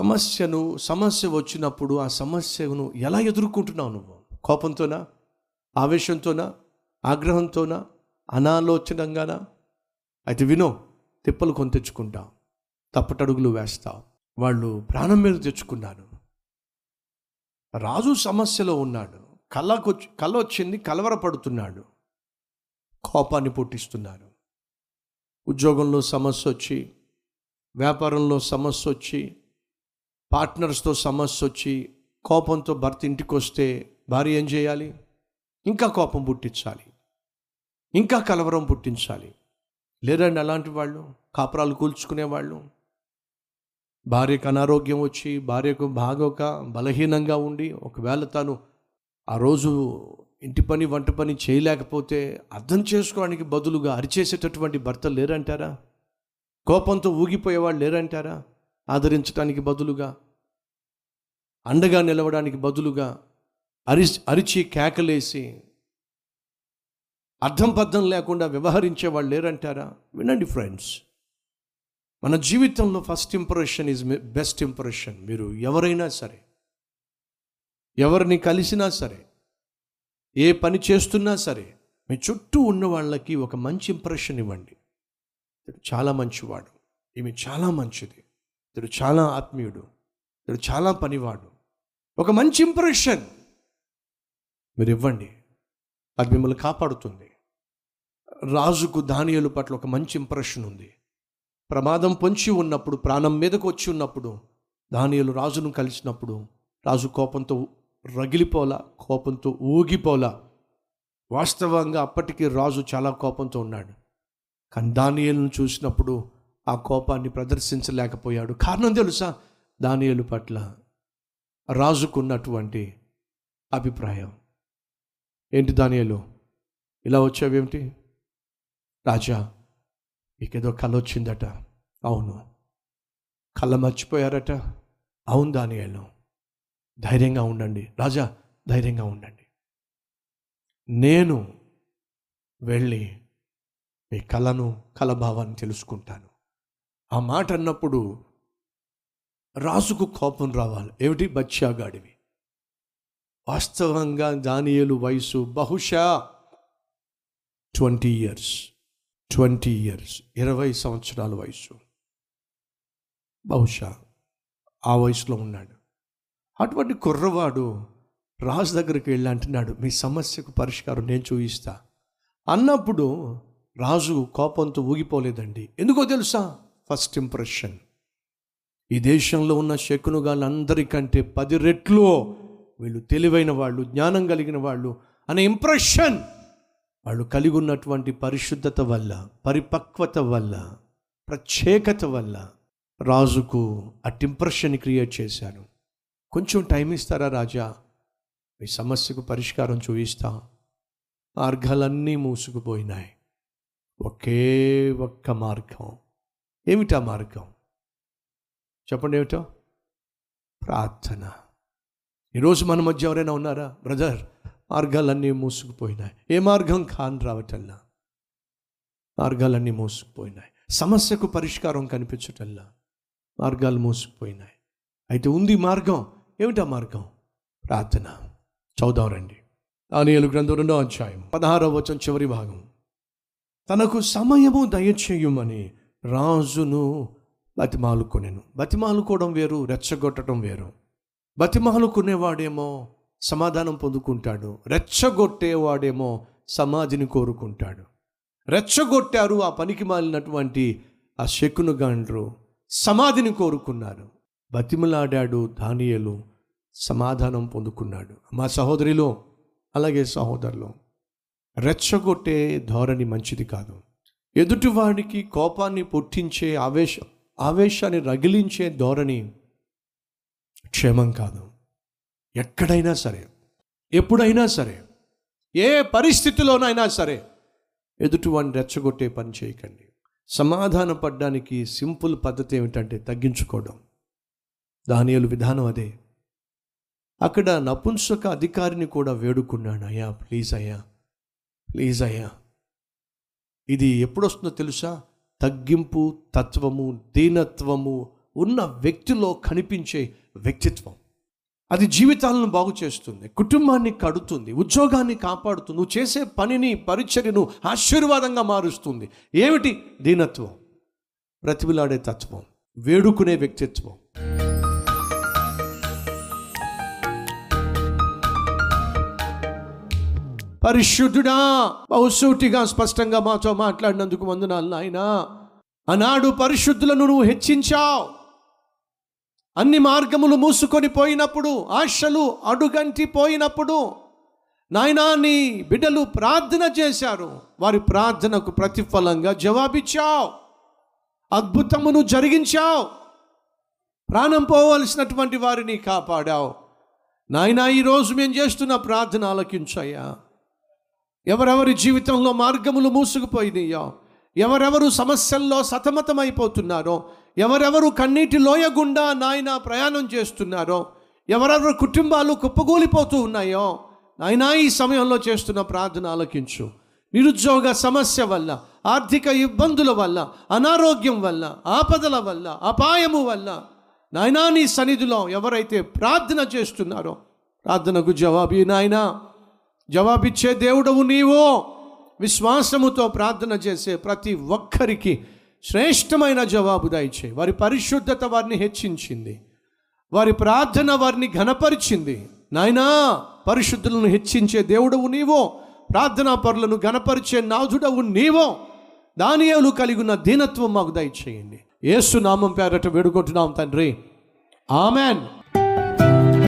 సమస్యను సమస్య వచ్చినప్పుడు ఆ సమస్యను ఎలా ఎదుర్కొంటున్నావు నువ్వు? కోపంతోనా? ఆవేశంతోనా? ఆగ్రహంతోనా? అనాలోచనంగానా? అయితే వినో తిప్పలు కొని తెచ్చుకుంటాం. తప్పటడుగులు వేస్తావు వాళ్ళు ప్రాణం మీద తెచ్చుకున్నాను. రాజు సమస్యలో ఉన్నాడు. కళ్ళకొచ్చి కళ్ళ వచ్చింది కలవరపడుతున్నాడు. కోపాన్ని పుట్టిస్తున్నాను ఉద్యోగంలో సమస్య వచ్చి వ్యాపారంలో సమస్య వచ్చి పార్ట్నర్స్తో సమస్య వచ్చి కోపంతో భర్త ఇంటికి వస్తే భార్య ఏం చేయాలి? ఇంకా కోపం పుట్టించాలి. ఇంకా కలవరం పుట్టించాలి. లేరండి అలాంటి వాళ్ళు కాపురాలు కూల్చుకునేవాళ్ళు భార్యకు అనారోగ్యం వచ్చి భార్యకు బాగోక బలహీనంగా ఉండి ఒకవేళ తాను ఆ రోజు ఇంటి పని వంట పని చేయలేకపోతే అర్థం చేసుకోవడానికి బదులుగా అరిచేసేటటువంటి భర్త లేరంటారా? కోపంతో ఊగిపోయేవాళ్ళు లేరంటారా? ఆదరించడానికి బదులుగా అండగా నిలవడానికి బదులుగా అరి అరిచి కేకలేసి అర్థం పద్ధం లేకుండా వ్యవహరించే వాళ్ళు లేరంటారా? వినండి ఫ్రెండ్స్. మన జీవితంలో first impression is best impression. మీరు ఎవరైనా సరే ఎవరిని కలిసినా సరే ఏ పని చేస్తున్నా సరే మీ చుట్టూ ఉన్న వాళ్ళకి ఒక మంచి ఇంప్రెషన్ ఇవ్వండి. చాలా మంచివాడు. ఈమె చాలా మంచిది. ఇతడు చాలా ఆత్మీయుడు ఇతడు చాలా పనివాడు. ఒక మంచి ఇంప్రెషన్ మీరు ఇవ్వండి అది మిమ్మల్ని కాపాడుతుంది. రాజుకు దానియలు పట్ల ఒక మంచి ఇంప్రెషన్ ఉంది. ప్రమాదం పొంచి ఉన్నప్పుడు ప్రాణం మీదకు వచ్చి ఉన్నప్పుడు దానియలు రాజును కలిసినప్పుడు రాజు కోపంతో రగిలిపోలా కోపంతో ఊగిపోలా. వాస్తవంగా అప్పటికి రాజు చాలా కోపంతో ఉన్నాడు. కానీ దానియలను చూసినప్పుడు ఆ కోపాన్ని ప్రదర్శించలేకపోయాడు. కారణం తెలుసా? దానియలు పట్ల రాజుకున్నటువంటి అభిప్రాయం. ఏంటి దానియలు? ఇలా వచ్చావేమిటి? రాజా మీకేదో కళ వచ్చిందట. అవును. కళ్ళ మర్చిపోయారట. అవును దానియలు. ధైర్యంగా ఉండండి. రాజా ధైర్యంగా ఉండండి. నేను వెళ్ళి మీ కళను కలభావాన్ని తెలుసుకుంటాను. ఆ మాట అన్నప్పుడు రాజుకు కోపం రావాలి. ఏమిటి? బచ్చాగాడివి వాస్తవంగా దానియలు వయసు బహుశా ట్వంటీ ఇయర్స్. Twenty years. ఇరవై సంవత్సరాల వయసు. బహుశా ఆ వయసులో ఉన్నాడు. అటువంటి కుర్రవాడు రాజు దగ్గరికి వెళ్ళి అంటున్నాడు మీ సమస్యకు పరిష్కారం నేను చూపిస్తా అన్నప్పుడు రాజు కోపంతో ఊగిపోలేదండి. ఎందుకో తెలుసా? First impression. ఈ దేశంలో ఉన్న శకునుగాళ్ళందరికంటే పది రెట్లు వీళ్ళు తెలివైన వాళ్ళు జ్ఞానం కలిగిన వాళ్ళు అనే ఇంప్రెషన్ వాళ్ళు కలిగి ఉన్నటువంటి పరిశుద్ధత వల్ల పరిపక్వత వల్ల ప్రత్యేకత వల్ల రాజుకు అట్ ఇంప్రెషన్ క్రియేట్ చేశాను కొంచెం టైం ఇస్తారా రాజా? మీ సమస్యకు పరిష్కారం చూపిస్తా. మార్గాలన్నీ మూసుకుపోయినాయి. ఒకే ఒక్క మార్గం. ఏమిటా మార్గం? చెప్పండి ఏమిటో? ప్రార్థన. ఈరోజు మన మధ్య ఎవరైనా ఉన్నారా? బ్రదర్ మార్గాలన్నీ మూసుకుపోయినాయి. ఏ మార్గం కాన్ రావటల్లా మార్గాలన్నీ మూసుకుపోయినాయి. సమస్యకు పరిష్కారం కనిపించటల్లా మార్గాలు మూసుకుపోయినాయి. అయితే ఉంది మార్గం. ఏమిటా మార్గం? ప్రార్థన. చదుదాం రండి. దానియలు గ్రంథం రెండో అధ్యాయం పదహారవ వచనం చివరి భాగం. తనకు సమయము దయచేయమని రాజును బతిమాలుకొనెను. బతిమాలుకోవడం వేరు రెచ్చగొట్టడం వేరు. బతిమాలుకునేవాడేమో సమాధానం పొందుకుంటాడు. రెచ్చగొట్టేవాడేమో సమాధిని కోరుకుంటాడు. రెచ్చగొట్టారు ఆ పనికి మాలినటువంటి ఆ శకును గాండ్రు. సమాధిని కోరుకున్నారు. బతిమలాడాడు దానియలు సమాధానం పొందుకున్నాడు. మా సహోదరిలో అలాగే సహోదరులు రెచ్చగొట్టే ధోరణి మంచిది కాదు. ఎదుటివాడికి కోపాన్ని పుట్టించే ఆవేశ ఆవేశాన్ని రగిలించే ధోరణి క్షేమం కాదు. ఎక్కడైనా సరే ఎప్పుడైనా సరే ఏ పరిస్థితిలోనైనా సరే ఎదుటివాడిని రెచ్చగొట్టే పని చేయకండి. సమాధాన పడ్డానికి సింపుల్ పద్ధతి ఏమిటంటే తగ్గించుకోవడం. దానియలు విధానం అదే. అక్కడ నపుంసక అధికారిని కూడా వేడుకున్నాడు. అయ్యా ప్లీజ్ అయ్యా ప్లీజ్ అయ్యా. ఇది ఎప్పుడొస్తుందో తెలుసా? తగ్గింపు తత్వము దీనత్వము ఉన్న వ్యక్తిలో కనిపించే వ్యక్తిత్వం. అది జీవితాలను బాగు చేస్తుంది కుటుంబాన్ని కడుతుంది ఉద్యోగాన్ని కాపాడుతుంది నువ్వు చేసే పనిని పరిచర్యను ఆశీర్వాదంగా మారుస్తుంది. ఏమిటి? దీనత్వం. బ్రతిమిలాడే తత్వం. వేడుకునే వ్యక్తిత్వం. పరిశుద్ధుడా బహుసూటిగా స్పష్టంగా మాతో మాట్లాడినందుకు వందనాలు నాయనా. ఆనాడు పరిశుద్ధులను నువ్వు హెచ్చించావు. అన్ని మార్గములు మూసుకొని పోయినప్పుడు ఆశలు అడుగంటి పోయినప్పుడు నాయనా నీ బిడ్డలు ప్రార్థన చేశారు. వారి ప్రార్థనకు ప్రతిఫలంగా జవాబిచ్చావు. అద్భుతమును జరిగించావు. ప్రాణం పోవలసినటువంటి వారిని కాపాడావు. నాయనా ఈరోజు మేము చేస్తున్న ప్రార్థన ఆలకించయ్యా ఎవరెవరి జీవితంలో మార్గములు మూసుకుపోయినాయో ఎవరెవరు సమస్యల్లో సతమతమైపోతున్నారో ఎవరెవరు కన్నీటి లోయ గుండా నాయన ప్రయాణం చేస్తున్నారో ఎవరెవరు కుటుంబాలు కుప్పగూలిపోతూ ఉన్నాయో నాయనా ఈ సమయంలో చేస్తున్న ప్రార్థన ఆలకించు. నిరుద్యోగ సమస్య వల్ల ఆర్థిక ఇబ్బందుల వల్ల అనారోగ్యం వల్ల ఆపదల వల్ల అపాయము వల్ల నాయనా నీ సన్నిధిలో ఎవరైతే ప్రార్థన చేస్తున్నారో ప్రార్థనకు జవాబు నాయనా. జవాబిచ్చే దేవుడవు నీవో. విశ్వాసముతో ప్రార్థన చేసే ప్రతి ఒక్కరికి శ్రేష్టమైన జవాబు దయచే వారి పరిశుద్ధత వారిని హెచ్చించింది. వారి ప్రార్థన వారిని ఘనపరిచింది. నాయనా పరిశుద్ధులను హెచ్చించే దేవుడవు నీవో. ప్రార్థనా పరులను ఘనపరిచే నాథుడవు నీవో. దానియాలు కలిగి ఉన్న దీనత్వం మాకు దయచేయండి. ఏసు నామం పేరట వేడుకుంటున్నాం తండ్రి. ఆమెన్.